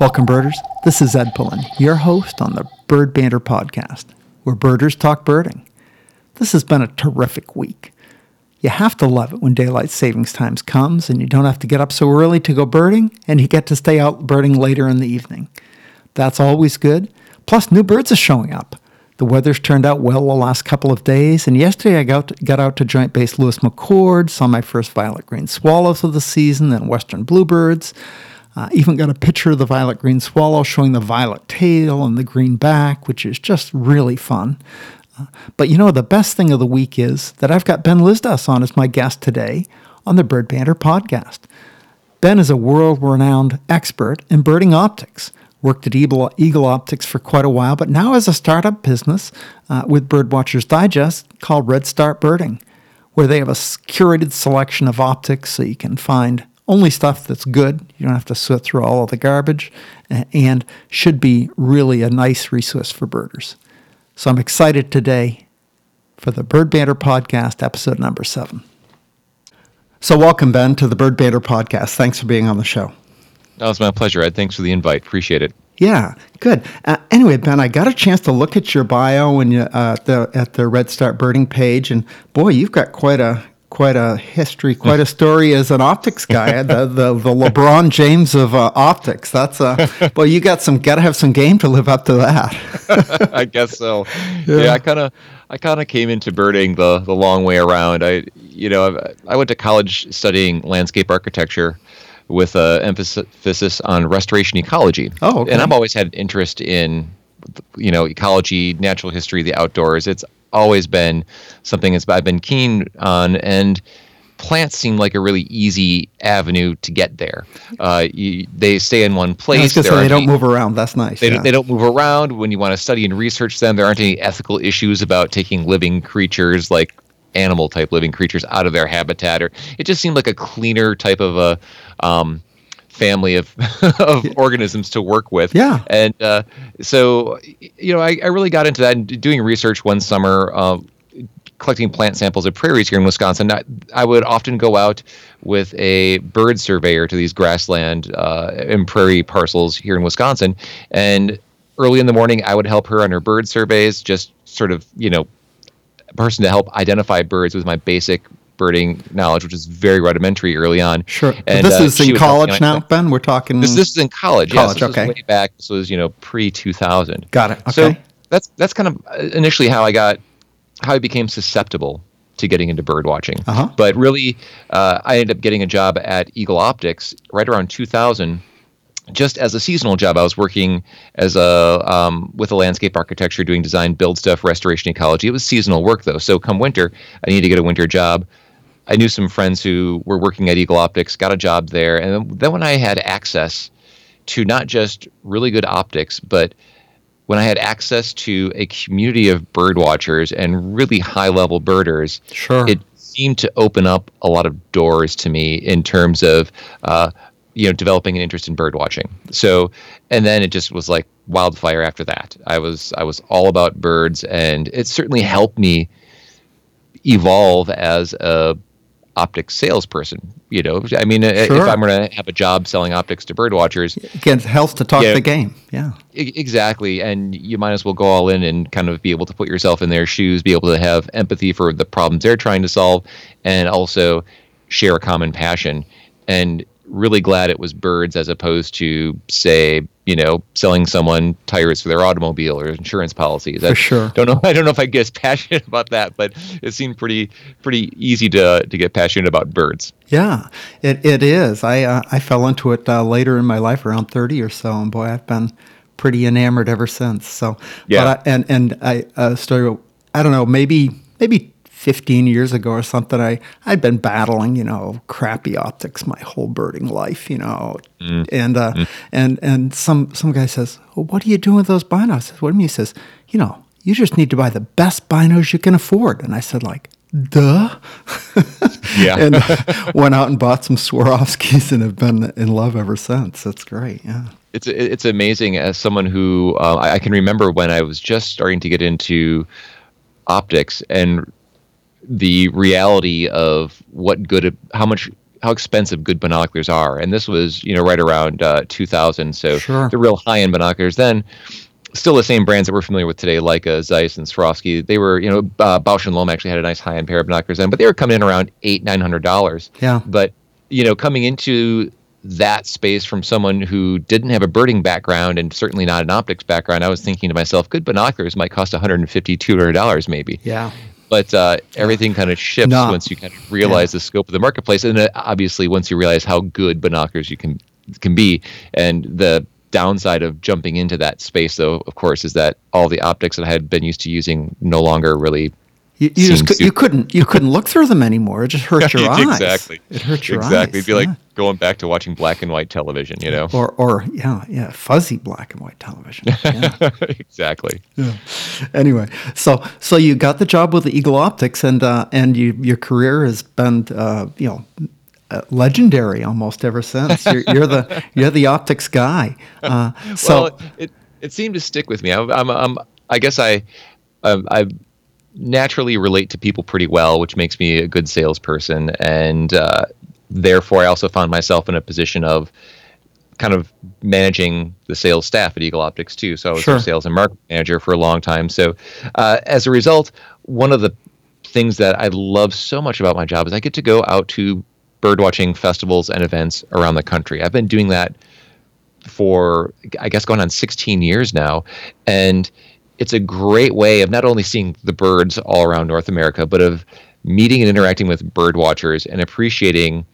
Welcome, birders. This is Ed Pullen, your host on the Bird Banter podcast, where birders talk birding. This has been a terrific week. You have to love it when daylight savings times comes and you don't have to get up so early to go birding and you get to stay out birding later in the evening. That's always good. Plus, new birds are showing up. The weather's turned out well the last couple of days, and yesterday I got, got out to Joint Base Lewis McChord, saw my first violet green swallows of the season and western bluebirds. Uh, even got a picture of the violet green swallow showing the violet tail and the green back, which is just really fun. Uh, but you know, the best thing of the week is that I've got Ben Lizdas on as my guest today on the Bird Banter podcast. Ben is a world renowned expert in birding optics. Worked at Eagle, Eagle Optics for quite a while, but now has a startup business uh, with Birdwatchers Digest called Red Start Birding, where they have a curated selection of optics so you can find only stuff that's good. You don't have to sift through all of the garbage and should be really a nice resource for birders. So I'm excited today for the Bird Banter Podcast, episode number seven. So, welcome, Ben, to the Bird Banter Podcast. Thanks for being on the show. Oh, it's my pleasure, Ed. Thanks for the invite. Appreciate it. Yeah, good. Uh, anyway, Ben, I got a chance to look at your bio and uh, the at the Red Start Birding page, and boy, you've got quite a quite a history, quite a story as an optics guy, the, the, the LeBron James of uh, optics. That's a well, you got some got to have some game to live up to that. I guess so. Yeah, yeah I kind of I kind of came into birding the the long way around. I you know I, I went to college studying landscape architecture with an emphasis on restoration ecology. Oh, okay. and I've always had an interest in you know ecology, natural history, the outdoors. It's always been something that's I've been keen on, and plants seem like a really easy avenue to get there. Uh, you, they stay in one place. Yeah, they don't move around. That's nice. They, yeah. they don't move around. When you want to study and research them, there aren't any ethical issues about taking living creatures like animal type living creatures out of their habitat. Or it just seemed like a cleaner type of a um, family of of organisms to work with. Yeah. And uh, so, you know, I, I really got into that and doing research one summer. Uh, collecting plant samples of prairies here in Wisconsin, I, I, would often go out with a bird surveyor to these grassland uh, and prairie parcels here in Wisconsin. And early in the morning, I would help her on her bird surveys, just sort of, you know, a person to help identify birds with my basic birding knowledge, which is very rudimentary early on. Sure. And this uh, is in college now, Ben. We're talking. This, this is in college. College. Yes, okay. way back. This was you know pre two thousand. Got it. Okay. So that's that's kind of uh, initially how I got how I became susceptible to getting into bird watching. Uh-huh. But really, uh, I ended up getting a job at Eagle Optics right around 2000 just as a seasonal job, I was working as a um, with a landscape architecture, doing design, build stuff, restoration ecology. It was seasonal work though, so come winter, I needed to get a winter job. I knew some friends who were working at Eagle Optics, got a job there, and then when I had access to not just really good optics, but when I had access to a community of bird watchers and really high level birders, sure. it seemed to open up a lot of doors to me in terms of uh, you know developing an interest in bird watching. So, and then it just was like wildfire after that. I was I was all about birds, and it certainly helped me evolve as a optics salesperson. You know, I mean, uh, sure. if I'm going to have a job selling optics to bird watchers, it helps to talk the game. Yeah, exactly. And you might as well go all in and kind of be able to put yourself in their shoes, be able to have empathy for the problems they're trying to solve, and also share a common passion. And really glad it was birds as opposed to say you know selling someone tires for their automobile or insurance policies. For I sure. Don't know. I don't know if I get passionate about that, but it seemed pretty pretty easy to to get passionate about birds. Yeah, it, it is. I uh, I fell into it uh, later in my life, around thirty or so, and boy, I've been pretty enamored ever since. So yeah, but I, and and I uh, started. I don't know, maybe maybe 15 years ago or something, I, I'd been battling, you know, crappy optics my whole birding life, you know. Mm. And, uh, mm. and, and some, some guy says, well, what are you doing with those binos? I said, what do you mean? He says, you know, you just need to buy the best binos you can afford. And I said, like, duh. yeah. and uh, went out and bought some Swarovskis and have been in love ever since. That's great. Yeah. It's, it's amazing as someone who uh, I can remember when I was just starting to get into optics and the reality of what good, how much how expensive good binoculars are, and this was you know right around uh, 2000. So Sure. the real high end binoculars then. Still the same brands that we're familiar with today, Leica, Zeiss, and Swarovski. They were, you know, uh, Bausch and Lomb actually had a nice high-end pair of binoculars then, but they were coming in around eight, nine hundred dollars. Yeah. But you know, coming into that space from someone who didn't have a birding background and certainly not an optics background, I was thinking to myself, good binoculars might cost 150 $200 maybe. Yeah. But uh, everything kind of shifts once you kind of realize the scope of the marketplace, and uh, obviously once you realize how good binoculars you can can be, and the downside of jumping into that space, though, of course, is that all the optics that I had been used to using no longer really You, you just to- you couldn't you couldn't look through them anymore. It just hurt your eyes. exactly. It hurt your exactly. eyes. Exactly. It'd be like yeah. going back to watching black and white television, you know? or or yeah yeah fuzzy black and white television. Yeah. exactly. anyway, so so you got the job with the Eagle Optics, and uh, and you your career has been uh, you know. Uh, legendary almost ever since. You're, you're the you're the optics guy. Uh, so well, it it seemed to stick with me. I'm, I'm, I'm I guess I, um, I naturally relate to people pretty well, which makes me a good salesperson, and uh, therefore I also found myself in a position of kind of managing the sales staff at Eagle Optics too. So I was Sure. their sales and marketing manager for a long time. So uh, as a result, one of the things that I love so much about my job is I get to go out to birdwatching festivals and events around the country. I've been doing that for I guess going on 16 years now, and it's a great way of not only seeing the birds all around North America, but of meeting and interacting with bird watchers and appreciating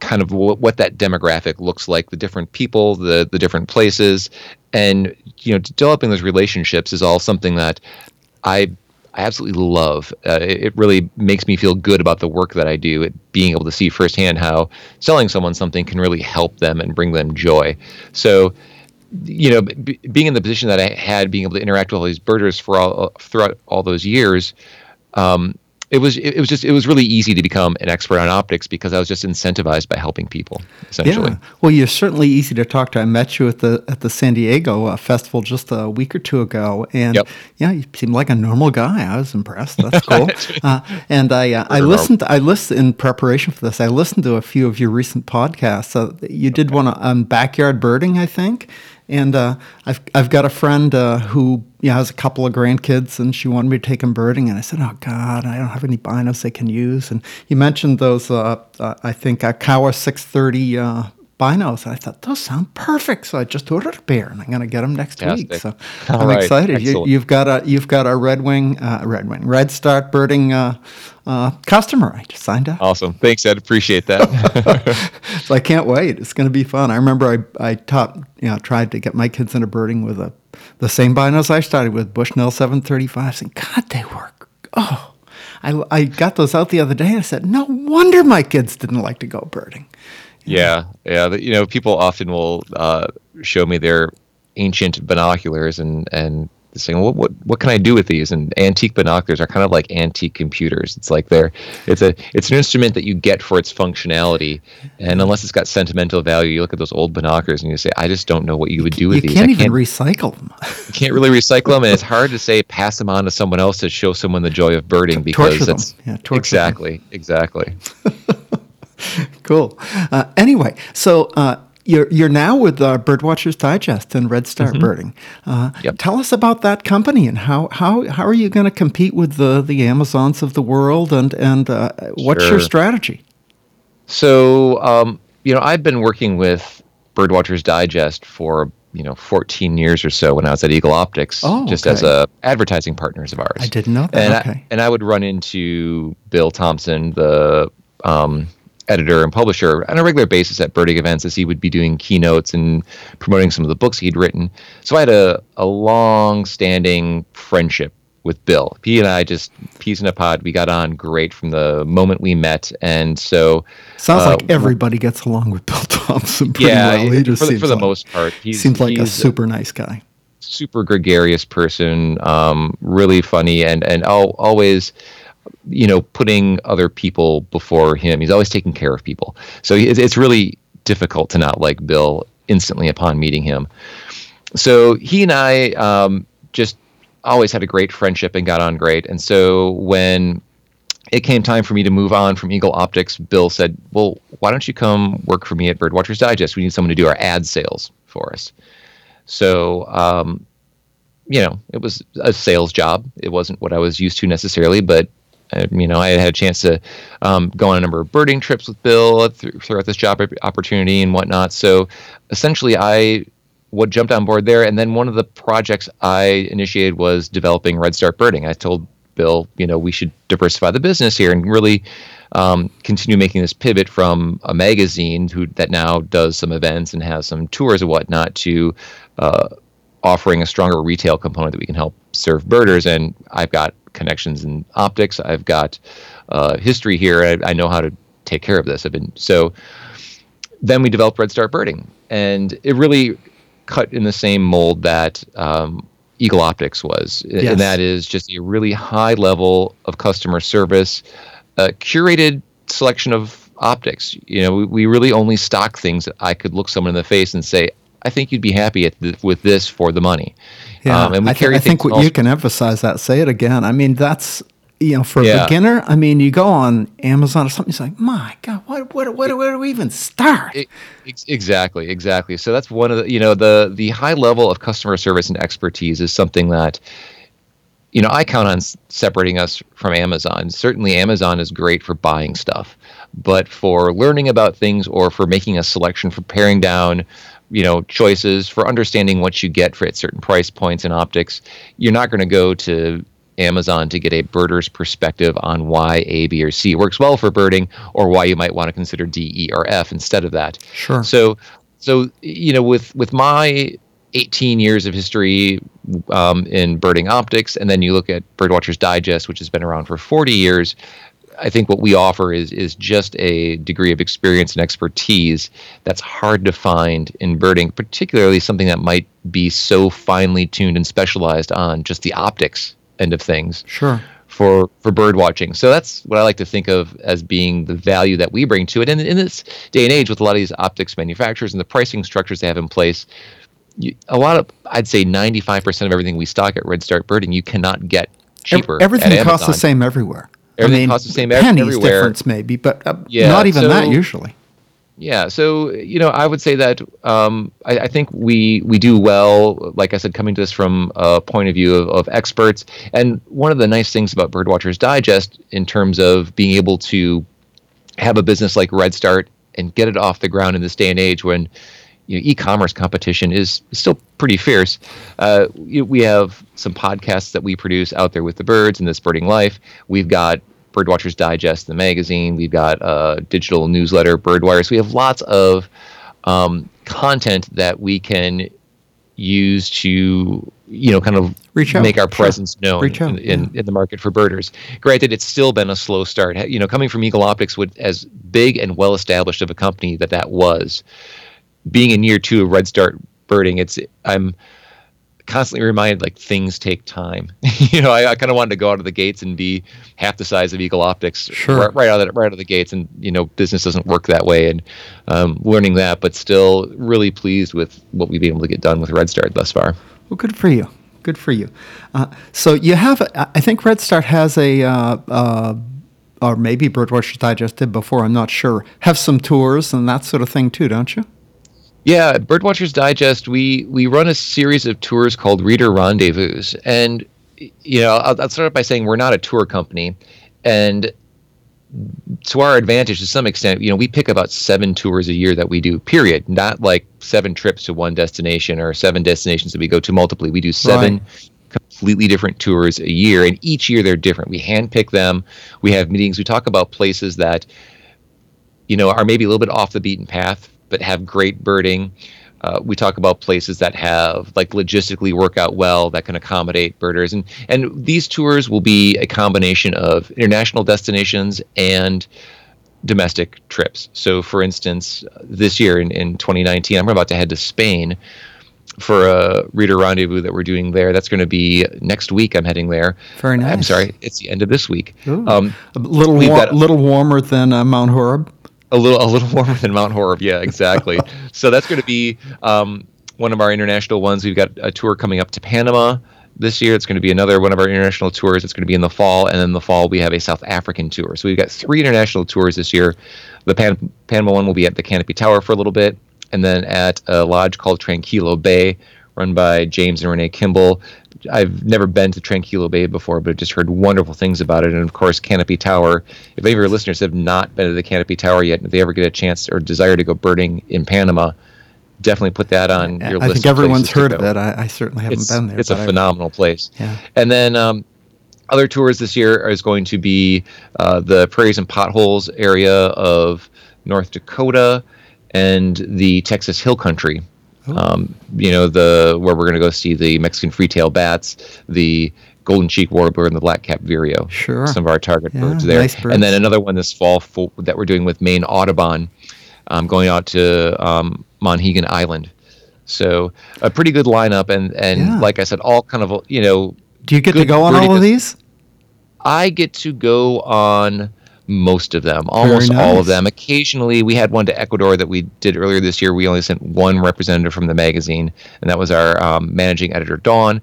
kind of what, what that demographic looks like, the different people, the the different places, and you know, developing those relationships is all something that I I absolutely love. Uh, it, it really makes me feel good about the work that I do. It, being able to see firsthand how selling someone something can really help them and bring them joy. So, you know, b- being in the position that I had, being able to interact with all these birders for all throughout all those years, um, it was it, was just it was really easy to become an expert on optics because I was just incentivized by helping people essentially. Yeah. Well, you're certainly easy to talk to. I met you at the at the San Diego uh, festival just a week or two ago, and Yep. yeah, you seemed like a normal guy. I was impressed. That's cool. uh, and I uh, I listened. I listened in preparation for this. I listened to a few of your recent podcasts. Uh, you did one on backyard birding, I think. And uh, I've I've got a friend uh, who yeah has a couple of grandkids, and she wanted me to take them birding, and I said, "Oh God, I don't have any binos they can use." And you mentioned those, uh, uh, I think, Akawa 630 binos. I thought those sound perfect, so I just ordered a pair, and I'm going to get them next week. So All I'm right. excited. You, you've got a you've got a red wing, uh, red wing, red start birding uh, uh, customer. I just signed up. Awesome. Thanks, Ed. Appreciate that. So I can't wait. It's going to be fun. I remember I, I taught, you know, tried to get my kids into birding with a, the same binos I started with, Bushnell 735. Saying, God, they work. Oh, I, I got those out the other day and I said, no wonder my kids didn't like to go birding. Yeah, yeah. You know, people often will uh, show me their ancient binoculars and and saying, "What what what can I do with these?" And antique binoculars are kind of like antique computers. It's like they're it's a it's an instrument that you get for its functionality, and unless it's got sentimental value, you look at those old binoculars and you say, "I just don't know what you would do with these. You these. can't I even can't, recycle them. you can't really recycle them, and it's hard to say pass them on to someone else to show someone the joy of birding because Torture it's Yeah, torture them. exactly exactly. cool. Uh, anyway, so uh, you're you're now with uh, Birdwatchers Digest and Red Start Birding. Uh, Yep. Tell us about that company and how how, how are you going to compete with the the Amazons of the world and and uh, what's your strategy? So, um, you know, I've been working with Birdwatchers Digest for you know 14 years or so when I was at Eagle Optics, Oh, just as a advertising partners of ours. I didn't know that. And okay. I, and I would run into Bill Thompson, the um, editor and publisher, on a regular basis at birding events as he would be doing keynotes and promoting some of the books he'd written. So I had a, a long standing friendship with Bill. He and I just peas in a pod. We got on great from the moment we met, and so Sounds uh, like everybody gets along with Bill Thompson pretty yeah, well. He for, just the, seems for the like, most part, he's, seems like a super nice guy. super gregarious person, um, really funny, and and al- always, you know, putting other people before him. He's always taking care of people. So it's, really difficult to not like Bill instantly upon meeting him. So he and I um, just always had a great friendship and got on great. And so when it came time for me to move on from Eagle Optics. Bill said, "Well, why don't you come work for me at Birdwatchers Digest? We need someone to do our ad sales for us." So, um, you know, it was a sales job. It wasn't what I was used to necessarily, but uh, you know, I had had a chance to um, go on a number of birding trips with Bill throughout this job opportunity and whatnot. So, essentially, I what jumped on board there, and then one of the projects I initiated was developing Red Start Birding. I told Bill, you know, we should diversify the business here and really um, continue making this pivot from a magazine who that now does some events and has some tours and whatnot to uh, offering a stronger retail component that we can help serve birders. And I've got connections in optics. I've got uh, history here. I, I, know how to take care of this. I've been so. Then we developed Red Start Birding, and it really cut in the same mold that um, Eagle Optics was, yes. and that is just a really high level of customer service, a curated selection of optics. You know, we, we really only stock things that I could look someone in the face and say, I think you'd be happy th- with this for the money. Yeah, um, and we I, th- I think what you can emphasize that. Say it again. I mean, that's you know, for a yeah. beginner, I mean, you go on Amazon or something, it's like, my God, what, what, what, where do we even start? It, exactly, exactly. So that's one of the, you know, the the high level of customer service and expertise is something that, you know, I count on separating us from Amazon. Certainly, Amazon is great for buying stuff, but for learning about things or for making a selection, for paring down you know choices for understanding what you get for at certain price points in optics you're not going to go to Amazon to get a birder's perspective on why A, B, or C works well for birding, or why you might want to consider D, E, or F instead of that. Sure. So, so you know, with with my 18 years of history um, in birding optics, and then you look at Birdwatchers Digest, which has been around for 40 years. I think what we offer is is just a degree of experience and expertise that's hard to find in birding, particularly something that might be so finely tuned and specialized on just the optics end of things. Sure. For for bird watching, so that's what I like to think of as being the value that we bring to it. And in this day and age, with a lot of these optics manufacturers and the pricing structures they have in place, you, a lot of I'd say 95% of everything we stock at Red Start Birding you cannot get cheaper. Everything costs the same everywhere. Everything I mean, costs the same pennies everywhere. difference maybe, but uh, yeah, not even so, that usually. Yeah, so you know, I would say that um, I, I, think we we do well. Like I said, coming to this from a point of view of, of, experts, and one of the nice things about Birdwatchers Digest, in terms of being able to have a business like Red Start and get it off the ground in this day and age when you know, e-commerce competition is still pretty fierce. Uh, we have some podcasts that we produce out there with the birds and this birding life. We've got Birdwatchers Digest, the magazine. We've got a digital newsletter, Birdwire. So we have lots of um, content that we can use to you know kind of Reach make our presence known in, in, in, the market for birders. Granted it's still been a slow start. You know coming from eagle optics with as big and well established of a company that that was being in year two of red start birding it's i'm constantly reminded like things take time. you know, I, I kind of wanted to go out of the gates and be half the size of Eagle Optics sure. right, right, out of the, right out of the gates, and you know, business doesn't work that way. And um, learning that, but still really pleased with what we've been able to get done with Red Start thus far. Well, good for you. Good for you. Uh, so you have, I think Red Start has a. Uh, uh, or maybe Birdwatchers Digest did before, I'm not sure. Have some tours and that sort of thing too, don't you? Yeah, Birdwatchers Digest. We we run a series of tours called Reader Rendezvous, and you know I'll, I'll start off by saying we're not a tour company, and to our advantage to some extent, you know, we pick about seven tours a year that we do, period. Not like seven trips to one destination or seven destinations that we go to multiply. We do seven right. completely different tours a year, and each year they're different. We handpick them. We have meetings. We talk about places that, you know, are maybe a little bit off the beaten path but have great birding. Uh, we talk about places that have like logistically work out well that can accommodate birders. And and these tours will be a combination of international destinations and domestic trips. So for instance this year in, in 2019 i'm about to head to spain for a reader rendezvous that we're doing there. That's going to be next week i'm heading there. Very nice. i'm sorry it's the end of this week. Um, a little, war- got, little warmer than uh, mount horeb a little a little warmer than Mount Horeb. Yeah, exactly. so that's going to be um, one of our international ones. We've got a tour coming up to Panama this year. It's going to be another one of our international tours. It's going to be in the fall, and then the fall we have a South African tour. So we've got three international tours this year. The Pan- Panama one will be at the Canopy Tower for a little bit, and then at a lodge called Tranquilo Bay, run by James and Renee Kimball. I've never been to Tranquilo Bay before, but I've just heard wonderful things about it. And of course, Canopy Tower. If any of your listeners have not been to the Canopy Tower yet, if they ever get a chance or desire to go birding in Panama, definitely put that on your I list. I think everyone's heard of it. I, I certainly haven't It's, been there. it's a phenomenal place. Yeah. And then um, other tours this year is going to be uh, the Prairies and Potholes area of North Dakota and the Texas Hill Country. Um, you know the where we're going to go see the Mexican free-tailed bats, the golden cheek warbler, and the black cap vireo. Sure. some of our target Yeah, birds there. nice birds. And then another one this fall for, that we're doing with Maine Audubon, um, going out to um, Monhegan Island. So a pretty good lineup, and and Yeah. like I said, all kind of you know Do you get to go on all of these? I get to go on most of them, almost all of them. Occasionally, we had one to Ecuador that we did earlier this year. We only sent one representative from the magazine, and that was our um, managing editor, Dawn.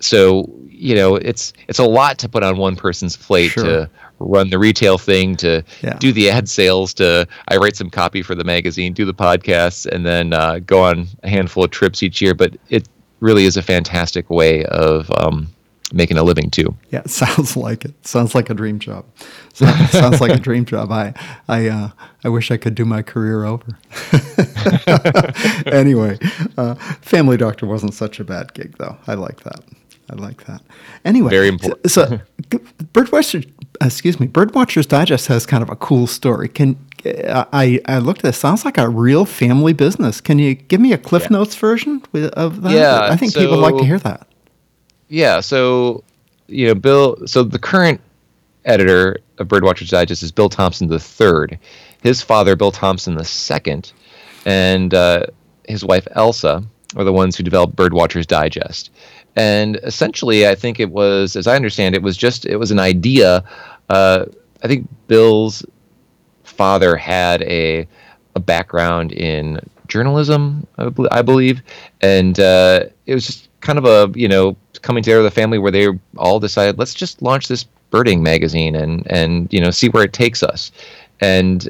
So you know, it's it's a lot to put on one person's plate Sure. to run the retail thing, to Yeah. do the ad sales, to I write some copy for the magazine, do the podcasts, and then uh, go on a handful of trips each year. But it really is a fantastic way of um, making a living too. Yeah, sounds like it. Sounds like a dream job. Sounds, sounds like a dream job. I, I, uh, I wish I could do my career over. anyway, uh, family doctor wasn't such a bad gig, though. I like that. I like that. Anyway, Very important. So, so Birdwatcher, excuse me, Birdwatchers Digest has kind of a cool story. Can I? I looked at this. Sounds like a real family business. Can you give me a Cliff Yeah. Notes version of that? Yeah, I think people would like to hear that. Yeah, so you know, Bill. So the current editor of Birdwatchers Digest is Bill Thompson the third. His father, Bill Thompson the second, and uh, his wife Elsa are the ones who developed Birdwatchers Digest. And essentially, I think it was, as I understand, it was just it was an idea. Uh, I think Bill's father had a a background in journalism, I believe, and uh, it was just kind of a you know coming together of the family where they all decided let's just launch this birding magazine and and you know see where it takes us, and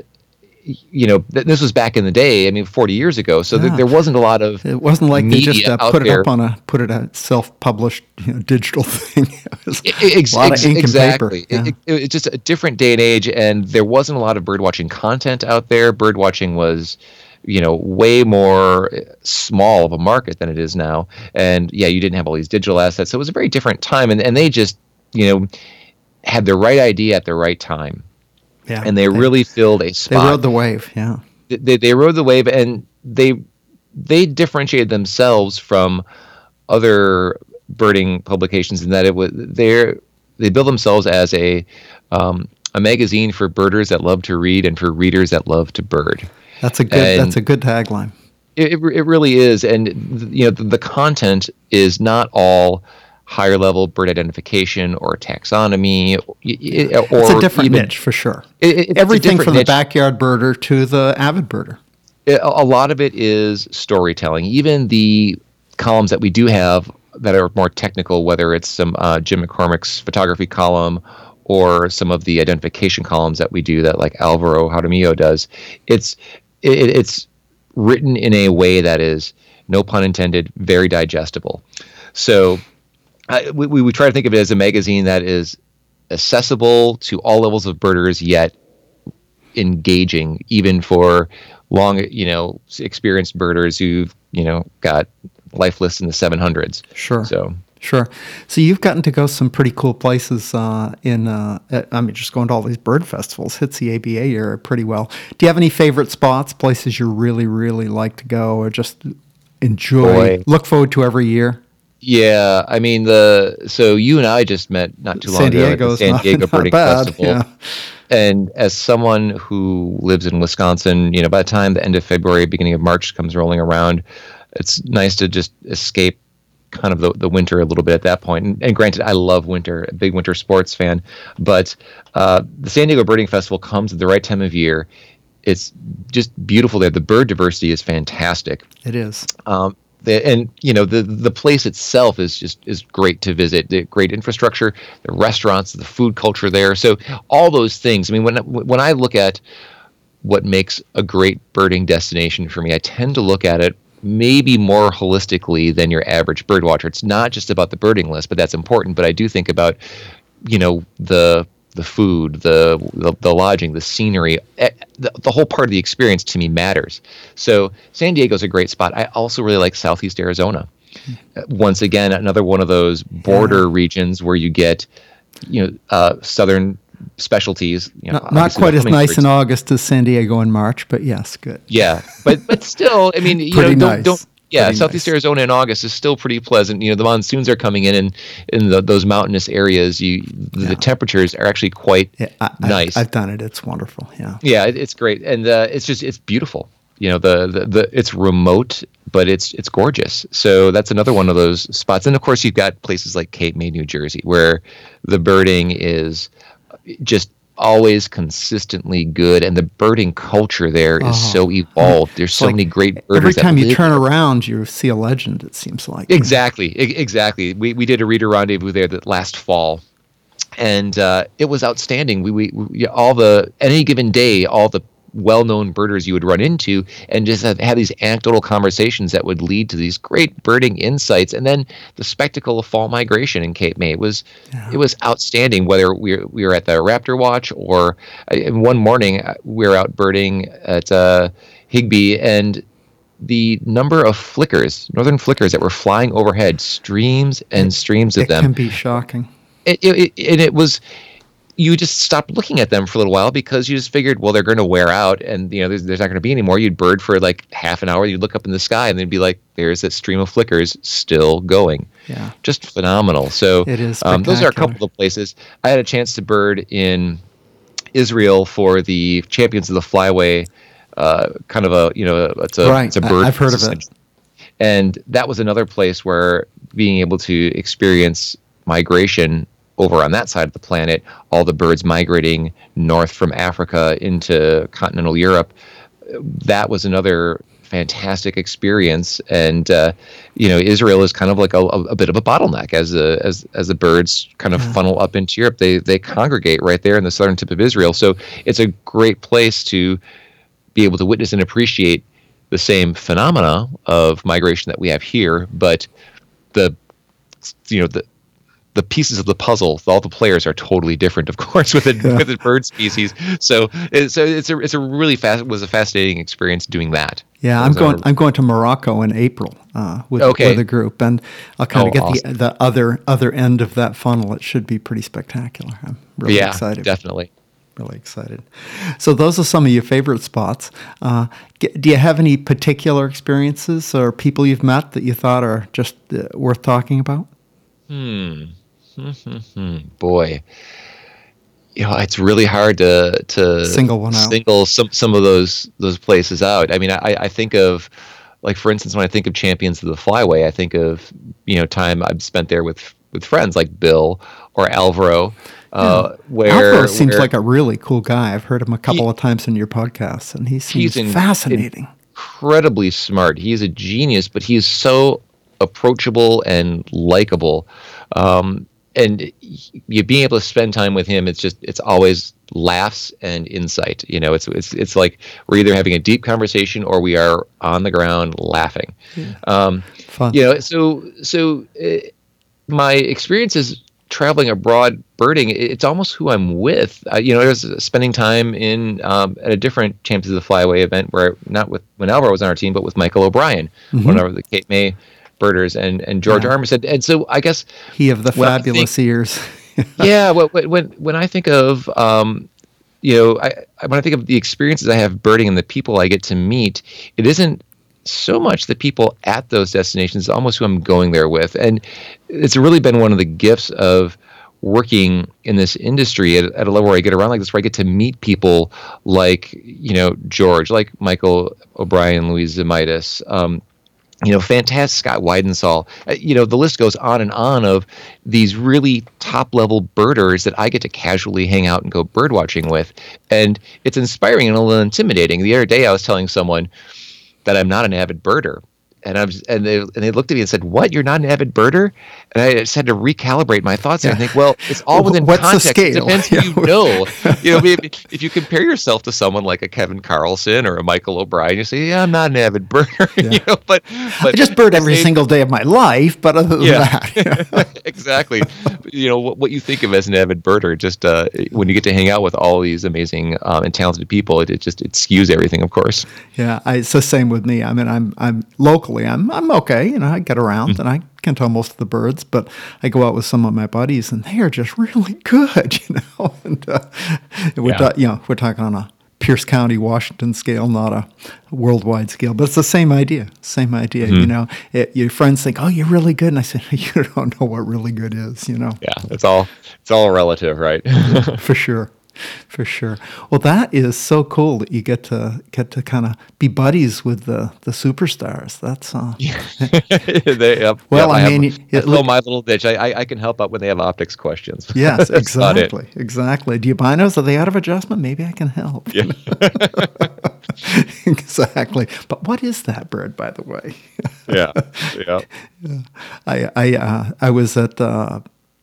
you know th- this was back in the day. I mean, 40 years ago, so th- there wasn't a lot of It wasn't like they just uh, put it there. up on a put it a self-published you know, digital thing. it was I- I- ex- a lot ex- of ink exactly. and paper. It- it- it's just a different day and age, and there wasn't a lot of birdwatching content out there. Birdwatching was, you know, way more small of a market than it is now. And yeah, you didn't have all these digital assets, so it was a very different time. And and they just, you know, had the right idea at the right time, yeah, and they, really filled a spot. they rode the wave. Yeah, they, they rode the wave and they they differentiated themselves from other birding publications in that it was they're they build themselves as a um, a magazine for birders that love to read and for readers that love to bird. That's a good And- that's a good tagline. It, it, really is, and you know the, the content is not all higher level bird identification or taxonomy or, It's a different even, niche for sure. It- it- Everything from the backyard birder to the avid birder. a lot of it is storytelling. Even the columns that we do have that are more technical, whether it's some uh, Jim McCormick's photography column or some of the identification columns that we do that like Alvaro Jaramillo does, it's it, it's written in a way that is no pun intended, very digestible. So I, we, we we try to think of it as a magazine that is accessible to all levels of birders, yet engaging even for long, you know, experienced birders who've you know got life lists in the 700s. Sure. So Sure. So you've gotten to go some pretty cool places uh, in. Uh, I mean, just going to all these bird festivals hits the ABA area pretty well. Do you have any favorite spots, places you really, really like to go, or just enjoy, Boy. look forward to every year? yeah, I mean the so you and I just met not too long San ago at the San not- Diego not Birding Festival. yeah. And as someone who lives in Wisconsin, you know, by the time the end of February, beginning of March comes rolling around, it's nice to just escape kind of the, the winter a little bit at that point. And, and granted, I love winter, a big winter sports fan, but uh, the San Diego Birding Festival comes at the right time of year. It's just beautiful there. The bird diversity is fantastic. It is. Um, the, and you know the the place itself is just is great to visit. The great infrastructure, the restaurants, the food culture there. So all those things. I mean, when when I look at what makes a great birding destination for me, I tend to look at it maybe more holistically than your average bird watcher. It's not just about the birding list, but that's important. But I do think about you know the the food, the, the, the lodging, the scenery, eh, the, the whole part of the experience to me matters. So San Diego's a great spot. I also really like Southeast Arizona. Mm-hmm. Once again, another one of those border yeah. regions where you get, you know, uh, southern specialties. You know, not, not quite as nice birds. in August as San Diego in March, but yes, good. Yeah, but but still, I mean, you know, don't, nice. don't yeah, Southeast nice. Arizona in August is still pretty pleasant. You know, the monsoons are coming in, and in the, those mountainous areas, you the, yeah. the temperatures are actually quite yeah, I, nice. I've, I've, done it; it's wonderful. Yeah, yeah, it, it's great, and uh, it's just it's beautiful. You know, the, the the it's remote, but it's it's gorgeous. So that's another one of those spots. And of course, you've got places like Cape May, New Jersey, where the birding is just always consistently good, and the birding culture there is oh, so evolved. There's so like many great birders. Every time you turn around, you see a legend. It seems like exactly, exactly. We we did a reader rendezvous there that last fall, and uh, it was outstanding. We, we, we all the any given day, all the well-known birders you would run into and just have, have, these anecdotal conversations that would lead to these great birding insights and then the spectacle of fall migration in cape may. It was yeah. it was outstanding whether we were, we were at the raptor watch or uh, one morning uh, we were out birding at uh, higbee and the number of flickers northern flickers that were flying overhead streams and streams of it them. It can be shocking. It, it, it, and it was you just stopped looking at them for a little while because you just figured, well, they're going to wear out, and you know, there's, there's not going to be any more. You'd bird for like half an hour. You'd look up in the sky, and they'd be like, "There's that stream of flickers still going." Yeah, just phenomenal. So it is. Um, those are a couple of places. I had a chance to bird in Israel for the Champions of the Flyway. Uh, kind of a you know, it's a right. it's a bird. I've heard of it. And that was another place where being able to experience migration over on that side of the planet, all the birds migrating north from Africa into continental Europe. That was another fantastic experience, and uh, you know Israel is kind of like a, a, bit of a bottleneck as the as as the birds kind of yeah. funnel up into Europe. They they congregate right there in the southern tip of Israel, so it's a great place to be able to witness and appreciate the same phenomena of migration that we have here, but the you know the the pieces of the puzzle, all the players are totally different, of course, within yeah. within bird species. So it's so it's a it's a really fast was a fascinating experience doing that. Yeah, I'm going. i I'm going to Morocco in April uh, with okay. with a group, and I'll kind of oh, get awesome. the the other other end of that funnel. It should be pretty spectacular. I'm really yeah, excited. Definitely. Really excited. So those are some of your favorite spots. Uh, do you have any particular experiences or people you've met that you thought are just uh, worth talking about? Hmm. Boy, you know, it's really hard to to single one out. single some some of those those places out. I mean, I, I think of like for instance, when I think of champions of the flyway, I think of you know time I've spent there with with friends like Bill or Alvaro. Uh, yeah. where Alvaro seems where like a really cool guy. I've heard him a couple he, of times in your podcasts, and he seems he's in, fascinating. Incredibly smart. He's a genius, but he's so approachable and likable. Um, and you being able to spend time with him it's just it's always laughs and insight you know it's it's it's like we're either having a deep conversation or we are on the ground laughing yeah. um Fun. you know so so uh, my experiences traveling abroad birding it's almost who i'm with uh, you know I was spending time in um, at a different champions of the flyway event where not with when alvaro was on our team but with michael o'brien mm-hmm. one of the cape may birders and and George yeah. Armistead. And so I guess he of the fabulous think, ears. yeah, when when I think of um, you know, I, when I think of the experiences I have birding and the people I get to meet, it isn't so much the people at those destinations, almost who I'm going there with, and it's really been one of the gifts of working in this industry at, at, a level where I get around like this, where I get to meet people like you know George, like Michael O'Brien, Louise Zemaitis, um, you know, fantastic Scott Weidensaul. Uh, you know, the list goes on and on of these really top level birders that I get to casually hang out and go bird watching with. And it's inspiring and a little intimidating. The other day I was telling someone that I'm not an avid birder. And I was, and they and they looked at me and said, "What? You're not an avid birder?" And I just had to recalibrate my thoughts. Yeah. And I think, well, it's all within What's context. The scale? It depends who you know. you know, if, if, you compare yourself to someone like a Kevin Karlson or a Michael O'Brien, you say, "Yeah, I'm not an avid birder." Yeah. you know, but, but I just bird every single day of my life. But other than yeah. that, exactly. you know what, what you think of as an avid birder, just uh, when you get to hang out with all these amazing um, and talented people, it, it just it skews everything, of course. Yeah, I, it's the same with me. I mean, I'm I'm I'm I'm okay. You know, I get around mm-hmm. and I can tell most of the birds, but I go out with some of my buddies and they are just really good. You know, and uh, we're yeah. you know we're talking on a Pierce County, Washington scale, not a worldwide scale, but it's the same idea. Same idea. Mm-hmm. You know, it, your friends think, "Oh, you're really good," and I said, "You don't know what really good is." You know. Yeah, it's all it's all relative, right? For sure for sure. Well, that is so cool that you get to get to kind of be buddies with the the superstars. That's uh, they, well, I, I mean, have, it, I my little ditch. I, I, I can help out when they have optics questions. yes, exactly, exactly. Do you buy those? Are they out of adjustment? Maybe I can help. Yeah. exactly. But what is that bird, by the way? yeah, yeah. I I uh, I was at. Uh,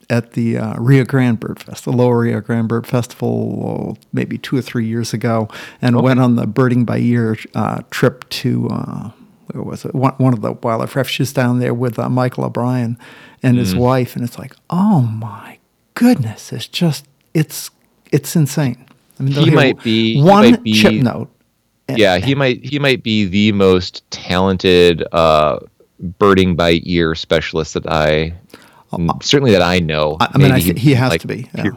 at the uh, Rio Grande Bird Fest, the Lower Rio Grande Bird Festival, maybe two or three years ago, and okay. went on the birding by ear uh, trip to uh, where was it? One, one, of the wildlife refuges down there with uh, Michael O'Brien and his mm. wife, and it's like, oh my goodness, it's just it's it's insane. I mean, he might be one might be, chip note. And, yeah, he might he might be the most talented uh, birding by ear specialist that I certainly that I know. I, I mean, I th- he has like, to be. Yeah.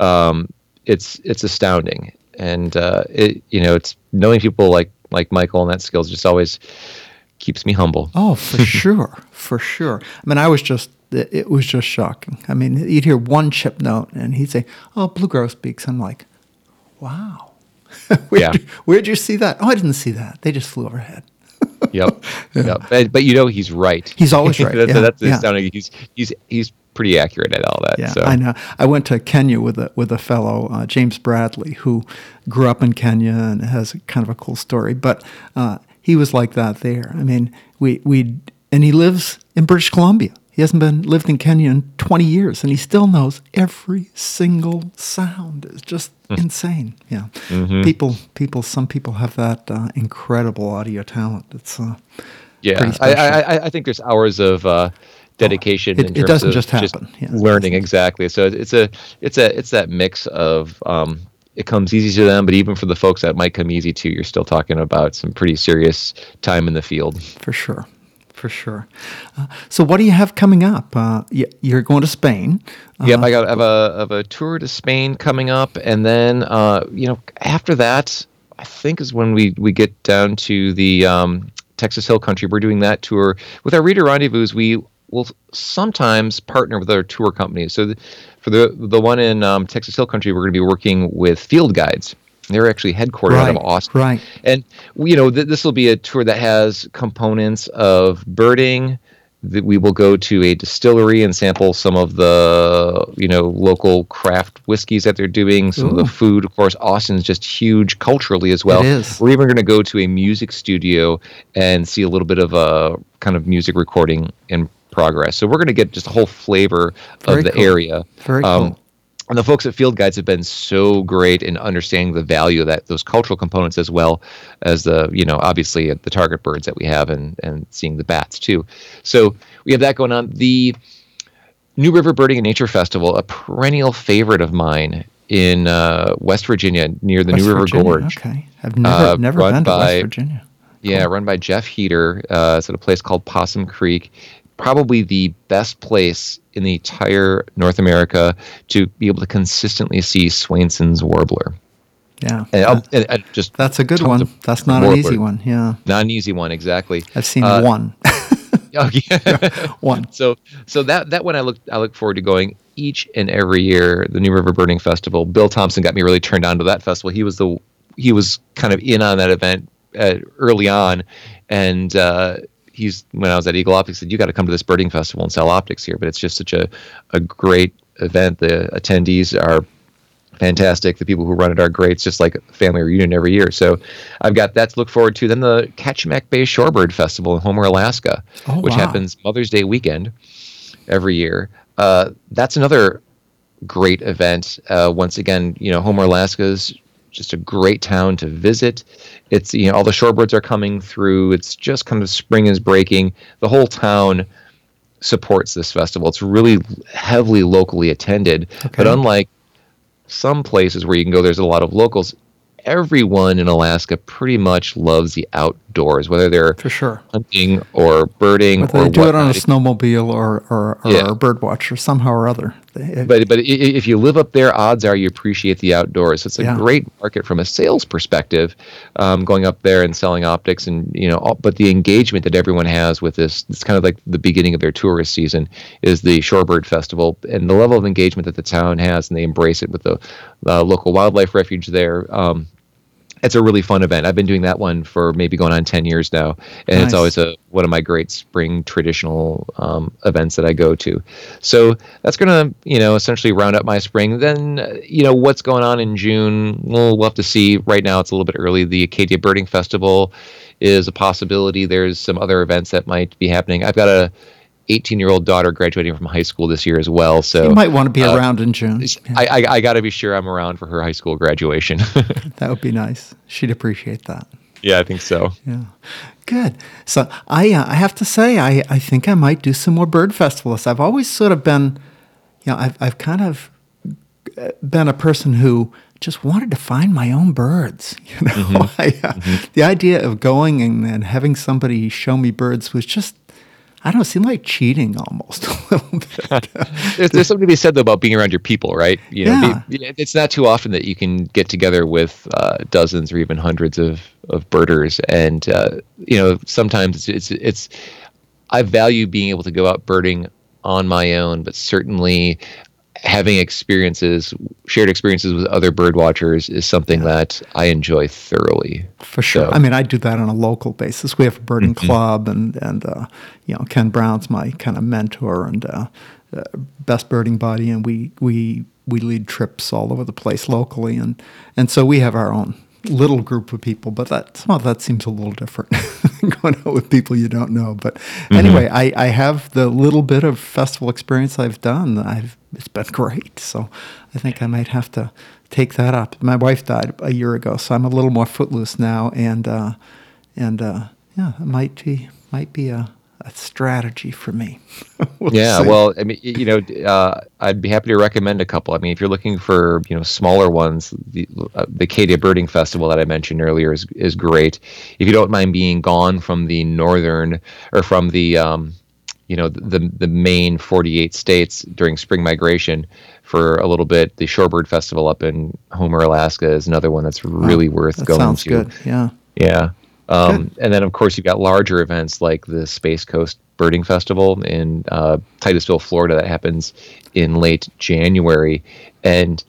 Um, it's it's astounding, and uh, it you know it's knowing people like like Michael and that skills just always keeps me humble. Oh, for sure, for sure. I mean, I was just it was just shocking. I mean, you'd hear one chip note, and he'd say, "Oh, blue speaks." I'm like, "Wow." where'd, yeah. you, where'd you see that? Oh, I didn't see that. They just flew overhead yep. Yep. But, but, you know he's right. He's always right. that's, yeah. that's yeah. sounding. He's he's he's pretty accurate at all that. Yeah, so. I know. I went to Kenya with a with a fellow uh, James Bradley who grew up in Kenya and has kind of a cool story. But uh, he was like that there. I mean, we we and he lives in British Columbia. He hasn't been lived in Kenya in 20 years, and he still knows every single sound. It's just mm. insane. Yeah, mm-hmm. people, people, some people have that uh, incredible audio talent. It's uh, yeah. I, I, I, think there's hours of uh, dedication. Oh, it, it, doesn't just happen. Just learning exactly. So it's a, it's a, it's that mix of. Um, it comes easy to them, but even for the folks that might come easy to, you're still talking about some pretty serious time in the field. For sure for sure. Uh, so, what do you have coming up? Uh, you're going to Spain. Uh, yep, I got have a have a tour to Spain coming up, and then uh, you know after that, I think is when we we get down to the um, Texas Hill Country. We're doing that tour with our reader rendezvous. We will sometimes partner with other tour companies. So, the, for the the one in um, Texas Hill Country, we're going to be working with field guides. They're actually headquartered right, out of Austin. Right. And, you know, th- this will be a tour that has components of birding. That we will go to a distillery and sample some of the, you know, local craft whiskeys that they're doing. Some Ooh. of the food, of course. Austin's just huge culturally as well. It is. We're even going to go to a music studio and see a little bit of a kind of music recording in progress. So we're going to get just a whole flavor Very of the cool. area. Very um, cool and the folks at Field Guides have been so great in understanding the value of that those cultural components as well as the you know obviously the target birds that we have and and seeing the bats too. So we have that going on. The New River Birding and Nature Festival, a perennial favorite of mine in uh, West Virginia near the West New River Virginia, Gorge. Okay, I've never uh, never been to by, West Virginia. Yeah, run by Geoff Heeter. Uh, it's at a place called Possum Creek probably the best place in the entire North America to be able to consistently see Swainson's warbler. Yeah, and, and, and just that's a good one. That's not an easy one. Yeah, not an easy one exactly. I've seen uh, one. oh yeah, one. So so that that one I look I look forward to going each and every year. The New River Birding Festival. Bill Thompson got me really turned on to that festival. He was the he was kind of in on that event uh, early on, and uh, he's when I was at Eagle Optics said you got to come to this birding festival and sell optics here. But it's just such a a great event. The attendees are fantastic. The people who run it are great. It's just like a family reunion every year. So I've got that to look forward to. Then the Kachemak Bay Shorebird Festival in Homer, Alaska, Oh, which wow. happens Mother's Day weekend every year. Uh, that's another great event. Uh, once again, you know, Homer, Alaska is just a great town to visit. It's you know all the shorebirds are coming through. It's just kind of spring is breaking. The whole town supports this festival. It's really heavily locally attended. But unlike some places where you can go, there's a lot of locals. Everyone in Alaska pretty much loves the outdoors, whether they're For sure. hunting or birding Whether or they do it on a snowmobile or, or, or Yeah. a bird watcher, somehow or other. But but if you live up there, odds are you appreciate the outdoors. It's a Yeah. great market from a sales perspective, um, going up there and selling optics, and you know, all, but the engagement that everyone has with this, it's kind of like the beginning of their tourist season, is the Shorebird Festival, and the level of engagement that the town has, and they embrace it with the uh, local wildlife refuge there. Um, it's a really fun event. I've been doing that one for maybe going on 10 years now. And Nice. it's always a one of my great spring traditional um, events that I go to. So that's going to, you know, essentially round up my spring. Then, you know, what's going on in June? We'll, we'll have to see. Right now, it's a little bit early. The Acadia Birding Festival is a possibility. There's some other events that might be happening. I've got a 18 year old daughter graduating from high school this year as well. So you might want to be uh, around in June. I, I, I got to be sure I'm around for her high school graduation. That would be nice. She'd appreciate that. yeah, I think so. Yeah. Good. So I, uh, I have to say, I, I think I might do some more bird festivals. I've always sort of been, you know, I've, I've kind of uh, been a person who just wanted to find my own birds. You know, I, uh, the idea of going and, and having somebody show me birds was just, I don't know, it seemed like cheating almost a little bit. there's, there's something to be said though about being around your people, right? You know, Yeah. be- it's not too often that you can get together with uh, dozens or even hundreds of of birders, and uh, you know sometimes it's, it's it's I value being able to go out birding on my own, but certainly having experiences, shared experiences with other bird watchers is something that I enjoy thoroughly. For sure. So- I mean, I do that on a local basis. We have a birding club, and and uh, you know, Ken Brown's my kind of mentor and uh, uh, best birding buddy, and we we we lead trips all over the place locally, and and so we have our own little group of people. But that well, that seems a little different going out with people you don't know. But anyway, I I have the little bit of festival experience I've done. I've it's been great. So I think I might have to take that up. My wife died a year ago, so I'm a little more footloose now, and uh, and uh, yeah, it might be might be a, a strategy for me. We'll yeah, see. well, I mean, you know, uh, I'd be happy to recommend a couple. I mean, if you're looking for you know smaller ones, the, uh, the Acadia Birding Festival that I mentioned earlier is is great. If you don't mind being gone from the northern or from the um, you know the the main 48 states during spring migration for a little bit, the Shorebird Festival up in Homer, Alaska is another one that's really worth that going sounds to. good. Yeah. Yeah. Um, and then, of course, you've got larger events like the Space Coast Birding Festival in uh, Titusville, Florida, that happens in late January. And,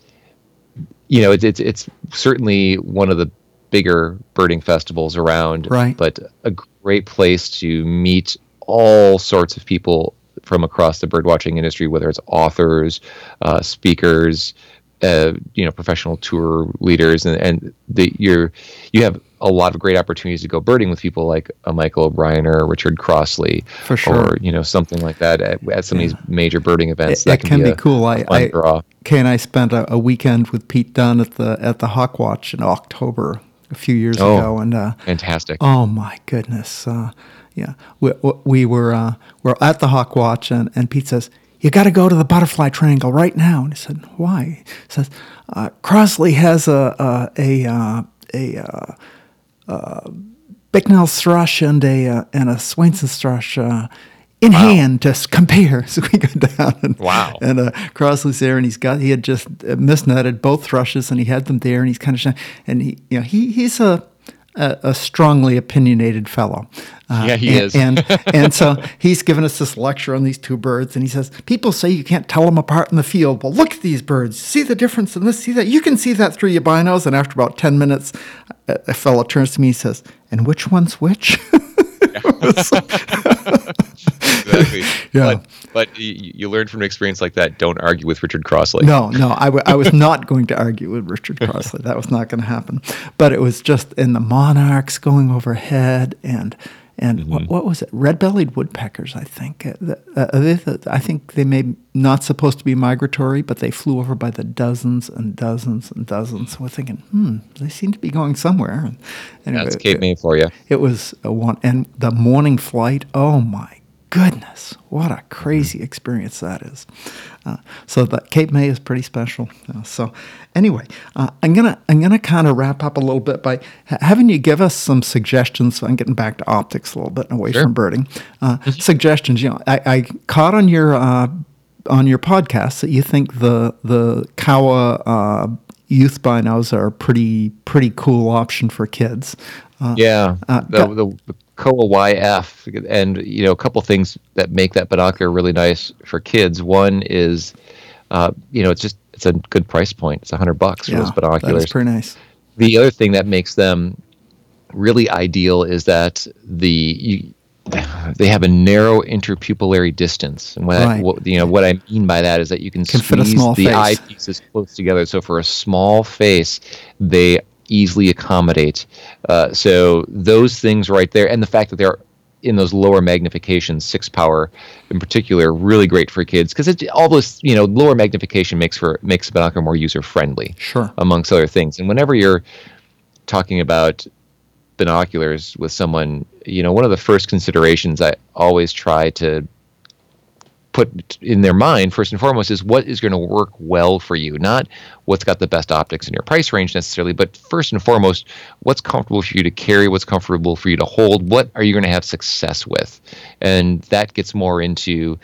you know, it's, it's, it's certainly one of the bigger birding festivals around, Right. but a great place to meet all sorts of people from across the birdwatching industry, whether it's authors, uh, speakers, uh, you know, professional tour leaders, and, and the, you're you have a lot of great opportunities to go birding with people like a Michael O'Brien or Richard Crossley, For sure. or you know something like that at, at some of these major birding events. It, that it can be, a- cool. I, I draw. Kay and I spent a, a weekend with Pete Dunne at the at the Hawk Watch in October a few years Oh. ago, and uh, Fantastic. Oh my goodness! Uh, yeah, we, we were uh, we're at the Hawk Watch, and, and Pete says, "You got to go to the Butterfly Triangle right now." And I said, "Why?" He says, uh, "Crossley has a a a, uh, a uh, Bicknell thrush and a uh, and a Swainson thrush." Uh, in hand to compare, so we go down and Wow. and uh, Crossley's there, and he's got he had just uh, mist-netted both thrushes, and he had them there, and he's kind of and he you know he he's a a, a strongly opinionated fellow. Uh, Yeah, he and, is. and and so he's given us this lecture on these two birds, and he says people say you can't tell them apart in the field. Well, look at these birds. See the difference in this. See that you can see that through your binos. And after about ten minutes, a, a fellow turns to me and says, "And which one's which?" exactly. Yeah. But, but you, you learn from an experience like that. Don't argue with Richard Crossley. No, no, I, w- I was not going to argue with Richard Crossley. That was not going to happen. But it was just in the monarchs going overhead and and what, what was it? Red-bellied woodpeckers, I think. Uh, uh, they- I think they may not supposed to be migratory, but they flew over by the dozens and dozens and dozens. So we're thinking, hmm, they seem to be going somewhere. And anyway, That's Cape May for you. it was a one, and the morning flight. Oh my goodness, what a crazy experience that is! Uh, so the Cape May is pretty special. Uh, so anyway, uh, I'm gonna I'm gonna kind of wrap up a little bit by ha- having you give us some suggestions. So I'm getting back to optics a little bit and away Sure. from birding. Uh, Suggestions. You know, I, I caught on your uh, on your podcast that you think the the Kowa uh, youth binos are a pretty pretty cool option for kids. Uh, Yeah, uh, the, the, the Kowa YF, and you know, a couple things that make that binocular really nice for kids. One is, uh, you know, it's just it's a good price point. It's a hundred bucks for yeah, those that binoculars. is pretty nice. the other thing that makes them really ideal is that the you, they have a narrow interpupillary distance, and what, I, what you know what I mean by that is that you can, Can squeeze small the face. eyepieces close together. So for a small face, they easily accommodate. Uh, so those things right there, and the fact that they're in those lower magnifications, six power in particular, really great for kids because it's all those you know lower magnification makes for makes the binocular more user friendly Sure. amongst other things. And whenever you're talking about binoculars with someone, you know, one of the first considerations I always try to put in their mind first and foremost is what is going to work well for you. Not what's got the best optics in your price range necessarily but first and foremost what's comfortable for you to carry what's comfortable for you to hold what are you going to have success with? And that gets more into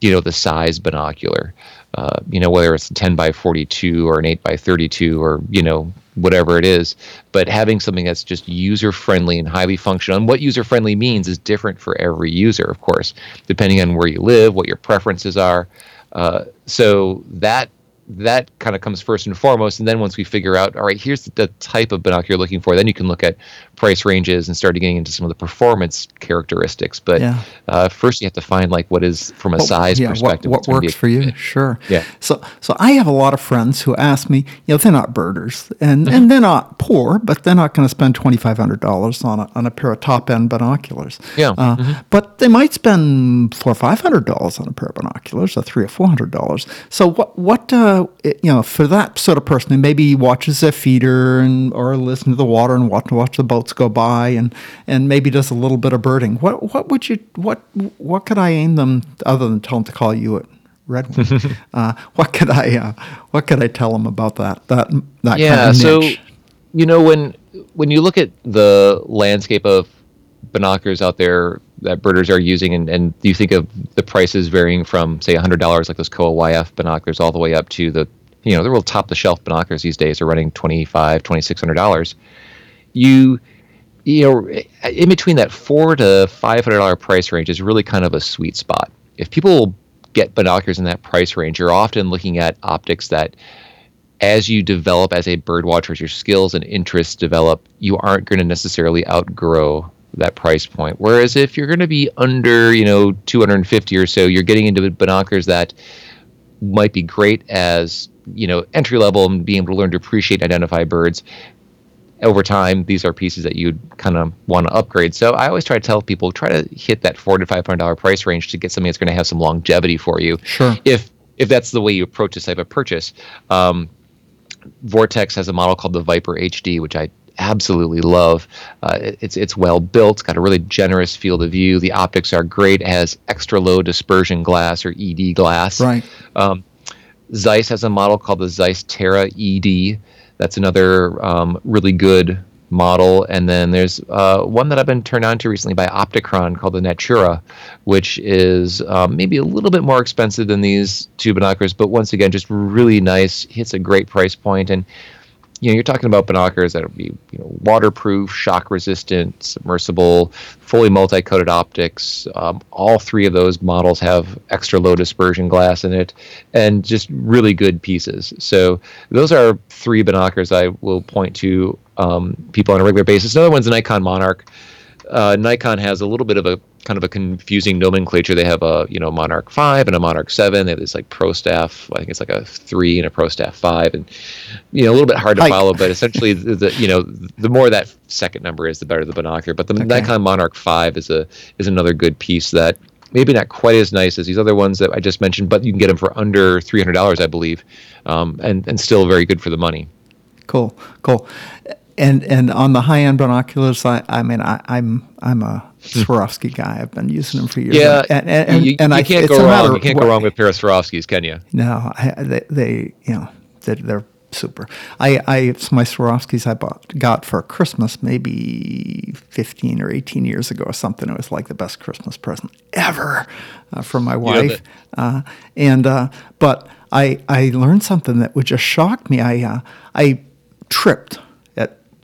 you know the size binocular. Uh, you know whether it's a 10 by 42 or an 8 by 32 or you know whatever it is but having something that's just user friendly and highly functional and what user friendly means is different for every user of course depending on where you live what your preferences are. Uh, so that that kind of comes first and foremost and then once we figure out all right here's the type of binocular you're looking for then you can look at price ranges and start getting into some of the performance characteristics but Yeah. uh, first you have to find like what is from a size yeah, perspective What, what works for you? fit. Sure. Yeah. So, so I have a lot of friends who ask me, you know, they're not birders, and Mm-hmm. and they're not poor, but they're not going to spend twenty five hundred dollars on a on a pair of top end binoculars. Yeah. Mm-hmm. Uh, But they might spend four or five hundred dollars on a pair of binoculars, or three or four hundred dollars. So what what uh, it- you know for that sort of person who maybe watches their feeder and or listen to the water and watch watch the boats go by and and maybe does a little bit of birding. What what would you what what could I aim them other than tell them to call you at Redwood? uh, what could I uh, what could I tell them about that that that yeah kind of niche? so you know when when you look at the landscape of binoculars out there that birders are using and, and you think of the prices varying from say $100 like those Kowa yf binoculars all the way up to the you know the real top of the shelf binoculars these days are running 25 $2600 you you know in between that four to five hundred dollar price range is really kind of a sweet spot. If people get binoculars in that price range you're often looking at optics that as you develop as a bird watcher, as your skills and interests develop, you aren't going to necessarily outgrow that price point. Whereas if you're going to be under, you know, 250 or so, you're getting into binoculars that might be great as, you know, entry level and being able to learn to appreciate and identify birds. Over time, these are pieces that you'd kind of want to upgrade. So I always try to tell people try to hit that four to five hundred dollar price range to get something that's going to have some longevity for you. Sure. If if that's the way you approach this type of purchase. Um, Vortex has a model called the Viper HD, which I absolutely love. Uh, it- it's it's well built, it's got a really generous field of view. The optics are great. It has extra low dispersion glass or ED glass. Right. Um, Zeiss has a model called the Zeiss Terra ED. That's another um, really good model. And then there's uh, one that I've been turned on to recently by Opticron called the Natura, which is um, maybe a little bit more expensive than these two binoculars, but once again, just really nice. Hits a great price point and you know, you're talking about binoculars that would be, you know, waterproof, shock resistant, submersible, fully multi-coated optics. Um, all three of those models have extra low dispersion glass in it, and just really good pieces. So those are three binoculars I will point to um, people on a regular basis. Another one's an Nikon Monarch. Uh, Nikon has a little bit of a kind of a confusing nomenclature. They have a you know Monarch five and a Monarch seven. They have this like Pro Staff. I think it's like a three and a Pro Staff five, and you know a little bit hard to follow. But essentially, the, the, you know the more that second number is, the better the binocular. But the okay. Nikon Monarch five is a is another good piece that maybe not quite as nice as these other ones that I just mentioned, but you can get them for under three hundred dollars, I believe, um, and and still very good for the money. Cool, cool. And and on the high end binoculars, I, I mean, I, I'm I'm a Swarovski guy. I've been using them for years. Yeah, and, and, and, you, and you I, can't go wrong. You can't go wrong with pair of Swarovskis, can you? No, I, they, they you know they're, they're super. I, I my Swarovskis I bought got for Christmas maybe 15 or 18 years ago or something. It was like the best Christmas present ever uh, from my wife. uh, and uh, but I I learned something that would just shock me. I uh, I tripped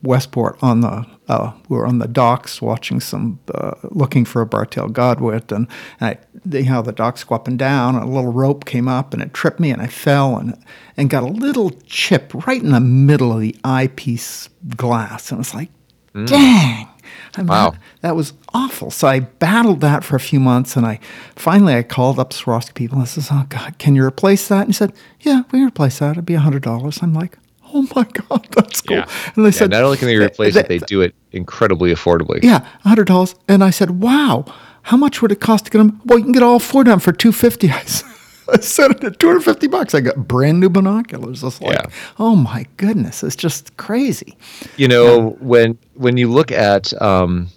Westport on the uh, we were on the docks watching some, uh, looking for a Bar-tailed Godwit, and, and I, you know, the docks go up and down, and a little rope came up, and it tripped me, and I fell, and and got a little chip right in the middle of the eyepiece glass, and I was like, mm. dang. I mean, wow. That, was awful. So I battled that for a few months, and I finally I called up Swarovski people. and I says, "Oh God, can you replace that?" And he said, "Yeah, we can replace that. It'd be a hundred dollars." I'm like, oh my god, that's cool. Yeah. And they yeah, said, not only can they replace it, they do it incredibly affordably. Yeah, hundred dollars. And I said, wow, how much would it cost to get them? Well, you can get all four of them for two fifty. I said. I said it at 250 bucks. I got brand new binoculars. It's like, yeah. oh my goodness, it's just crazy. You know, yeah. when when you look at um,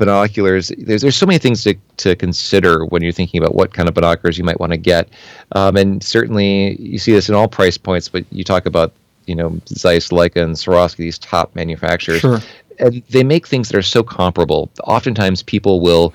binoculars, there's there's so many things to, to consider when you're thinking about what kind of binoculars you might want to get, um, and certainly you see this in all price points. But you talk about you know Zeiss, Leica, and Swarovski, these top manufacturers, sure. and they make things that are so comparable. Oftentimes, people will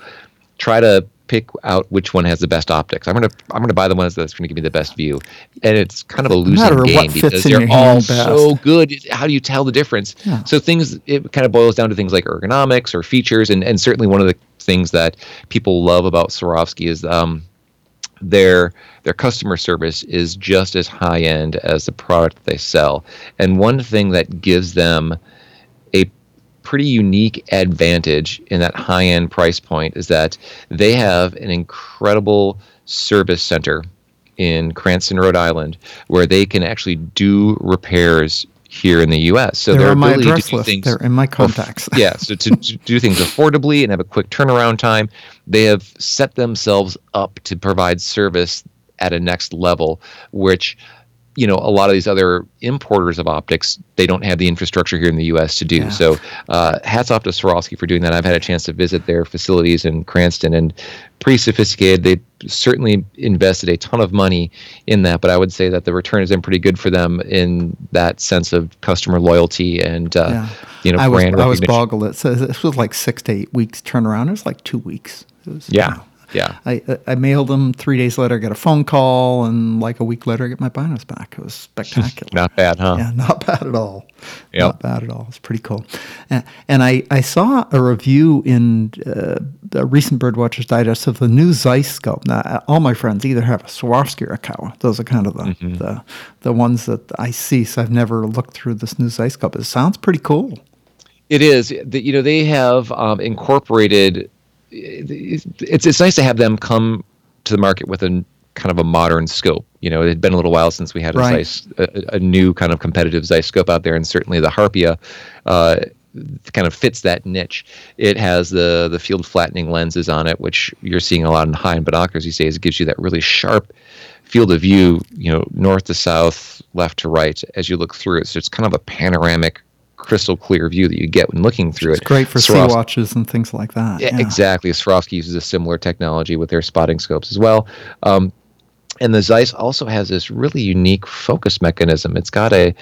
try to pick out which one has the best optics. I'm gonna I'm gonna buy the ones that's gonna give me the best view, and it's kind of a losing game because they're all so good. How do you tell the difference? Yeah. So things it kind of boils down to things like ergonomics or features, and and certainly one of the things that people love about Swarovski is um, their their customer service is just as high end as the product they sell. And one thing that gives them pretty unique advantage in that high end price point is that they have an incredible service center in Cranston, Rhode Island, where they can actually do repairs here in the U.S. So they're ability to do list. things, they're in my contacts. yeah, so to, to, do things affordably and have a quick turnaround time, they have set themselves up to provide service at a next level, which you know a lot of these other importers of optics they don't have the infrastructure here in the U.S. to do. Yeah. So uh, hats off to Swarovski for doing that. I've had a chance to visit their facilities in Cranston and pretty sophisticated. They certainly invested a ton of money in that, but I would say that the return has been pretty good for them in that sense of customer loyalty and uh, yeah. you know I brand was, I was boggled. It says this was like six to eight weeks turnaround. It was like two weeks. Was, yeah. Yeah. I, I mailed them three days later, I got a phone call, and like a week later, I get my binos back. It was spectacular. not bad, huh? Yeah, not bad at all. Yep. Not bad at all. It's pretty cool. And, and I, I saw a review in uh, the recent Birdwatchers Digest of the new Zeiss scope. Now, all my friends either have a Swarovski or a Kowa. Those are kind of the, mm-hmm. the, the ones that I see. So I've never looked through this new Zeiss scope. It sounds pretty cool. It is. that You know, they have um, incorporated it's it's nice to have them come to the market with a kind of a modern scope. You know, it had been a little while since we had a right. Zeiss, a, a, new kind of competitive Zeiss scope out there, and certainly the Harpia uh, kind of fits that niche. It has the the field flattening lenses on it, which you're seeing a lot in high end binoculars these days. It gives you that really sharp field of view, you know, north to south, left to right as you look through it. So it's kind of a panoramic crystal clear view that you get when looking through it's it. It's great for sea watches and things like that. Yeah, exactly. Swarovski uses a similar technology with their spotting scopes as well. Um, and the Zeiss also has this really unique focus mechanism. It's got a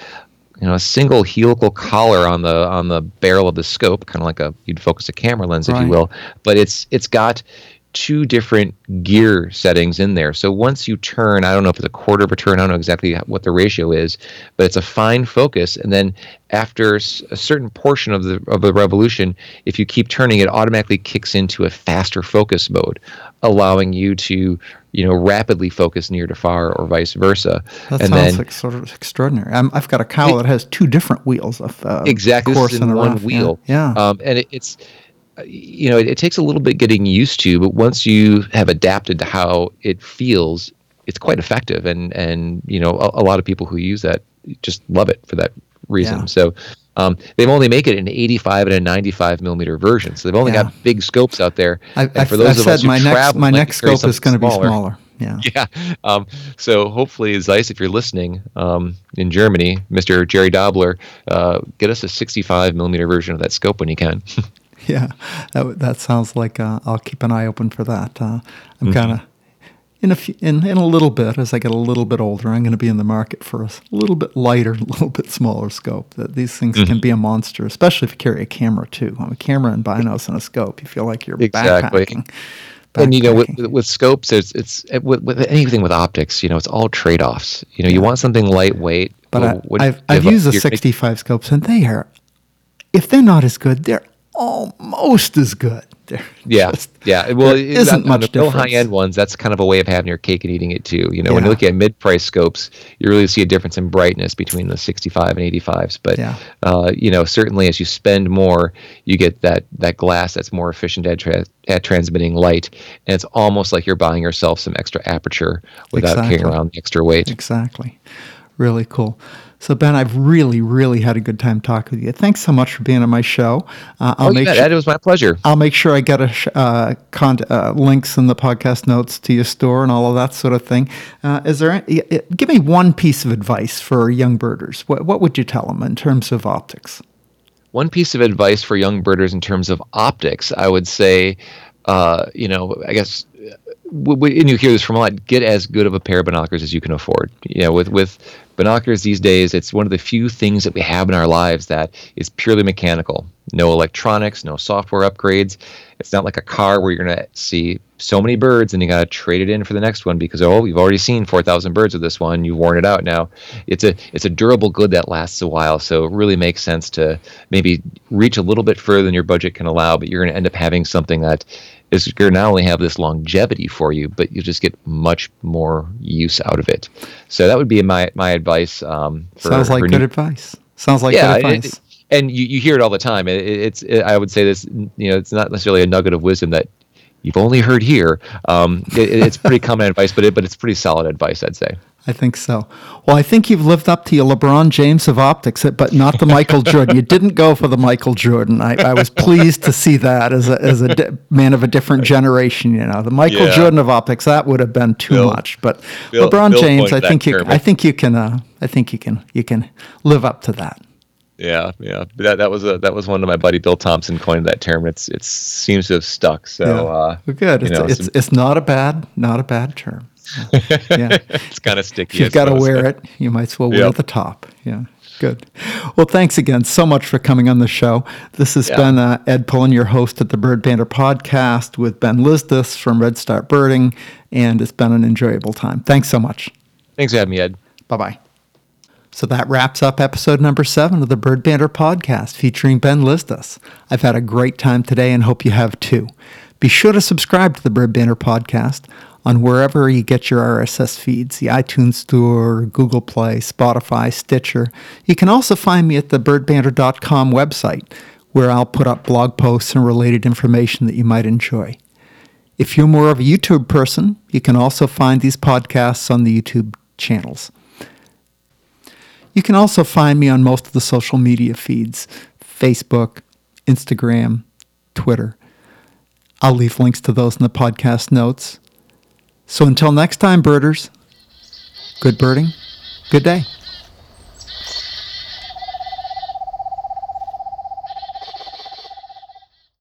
you know a single helical collar on the on the barrel of the scope, kind of like a you'd focus a camera lens, right. if you will. But it's it's got two different gear settings in there. So once you turn, I don't know if it's a quarter of a turn, I don't know exactly what the ratio is, but it's a fine focus. And then after a certain portion of the of the revolution, if you keep turning, it automatically kicks into a faster focus mode, allowing you to you know rapidly focus near to far or vice versa. That and sounds then, like sort of extraordinary. i have got a Kowa that has two different wheels of uh, exactly this is in one wheel. Yeah, yeah. Um, and it, it's you know, it, it, takes a little bit getting used to, but once you have adapted to how it feels, it's quite effective. And and you know, a, a lot of people who use that just love it for that reason. Yeah. So. Um, they've only make it an 85 and a 95 millimeter version, so they've only yeah. got big scopes out there. I, and for those I've of us who my travel, next, my next scope is going to be smaller. Yeah. Yeah. Um, so hopefully, Zeiss, if you're listening um, in Germany, Mr. Jerry Dobler, uh, get us a 65 millimeter version of that scope when you can. yeah, that, that sounds like uh, I'll keep an eye open for that. Uh, I'm mm-hmm. kind of in a few, in in a little bit as I get a little bit older. I'm going to be in the market for a little bit lighter, a little bit smaller scope. That these things mm-hmm. can be a monster, especially if you carry a camera too. I'm a camera and binos and a scope. You feel like you're exactly. backpacking and you know with, with scopes it's it's with, with, anything with optics you know it's all trade-offs you know you want something lightweight but I, have I've used the 65 scopes and they are if they're not as good they're almost as good there. Yeah, just, yeah. Well, is isn't much the high end ones. That's kind of a way of having your cake and eating it too. You know, yeah. when you look at mid price scopes, you really see a difference in brightness between the 65 and 85s. But yeah. uh, you know, certainly as you spend more, you get that that glass that's more efficient at, tra- at transmitting light, and it's almost like you're buying yourself some extra aperture without exactly. carrying around the extra weight. Exactly. Really cool. So Ben, I've really, really had a good time talking with you. Thanks so much for being on my show. Uh, I'll oh, make sure, it was my pleasure. I'll make sure I get a sh- uh, con- uh, links in the podcast notes to your store and all of that sort of thing. Uh, is there? Any, give me one piece of advice for young birders. What, what would you tell them in terms of optics? One piece of advice for young birders in terms of optics, I would say, uh, you know, I guess and you hear this from a lot. Get as good of a pair of binoculars as you can afford. You know, with with binoculars these days, it's one of the few things that we have in our lives that is purely mechanical. No electronics, no software upgrades. It's not like a car where you're gonna see so many birds and you gotta trade it in for the next one because oh, you've already seen four thousand birds with this one. You've worn it out now. It's a it's a durable good that lasts a while. So it really makes sense to maybe reach a little bit further than your budget can allow, but you're gonna end up having something that is going to not only have this longevity for you, but you just get much more use out of it. So that would be my my advice. Um, for, Sounds like good new- advice. Sounds like yeah, good advice. It, and you, you hear it all the time. It, it's it, I would say this. You know, it's not necessarily a nugget of wisdom that you've only heard here. Um, it's pretty common advice, but it, but it's pretty solid advice, I'd say. I think so. Well, I think you've lived up to your LeBron James of optics, but not the Michael Jordan. You didn't go for the Michael Jordan. I, I was pleased to see that as a, as a di- man of a different generation. You know, the Michael yeah. Jordan of optics that would have been too Bill, much. But Bill, LeBron Bill James, I think you, I think you can, uh, I think you can, you can live up to that. Yeah, yeah. That that was a that was one of my buddy Bill Thompson coined that term. It's it seems to have stuck. So yeah. uh, good. It's, know, it's, it's not a bad not a bad term. Yeah, it's kind of sticky. If you've got to wear it, you might as well yep. wear the top. Yeah. Good. Well, thanks again so much for coming on the show. This has yeah. been uh, Ed Pullen, your host at the Bird Bander podcast with Ben Lizdas from Red Start Birding, and it's been an enjoyable time. Thanks so much. Thanks for having me, Ed. Bye bye. So that wraps up episode number seven of the Bird Bander podcast featuring Ben Lizdas. I've had a great time today and hope you have too. Be sure to subscribe to the Bird Bander podcast on wherever you get your RSS feeds, the iTunes Store, Google Play, Spotify, Stitcher. You can also find me at the birdbander.com website, where I'll put up blog posts and related information that you might enjoy. If you're more of a YouTube person, you can also find these podcasts on the YouTube channels. You can also find me on most of the social media feeds Facebook, Instagram, Twitter. I'll leave links to those in the podcast notes. So until next time, birders, good birding, good day.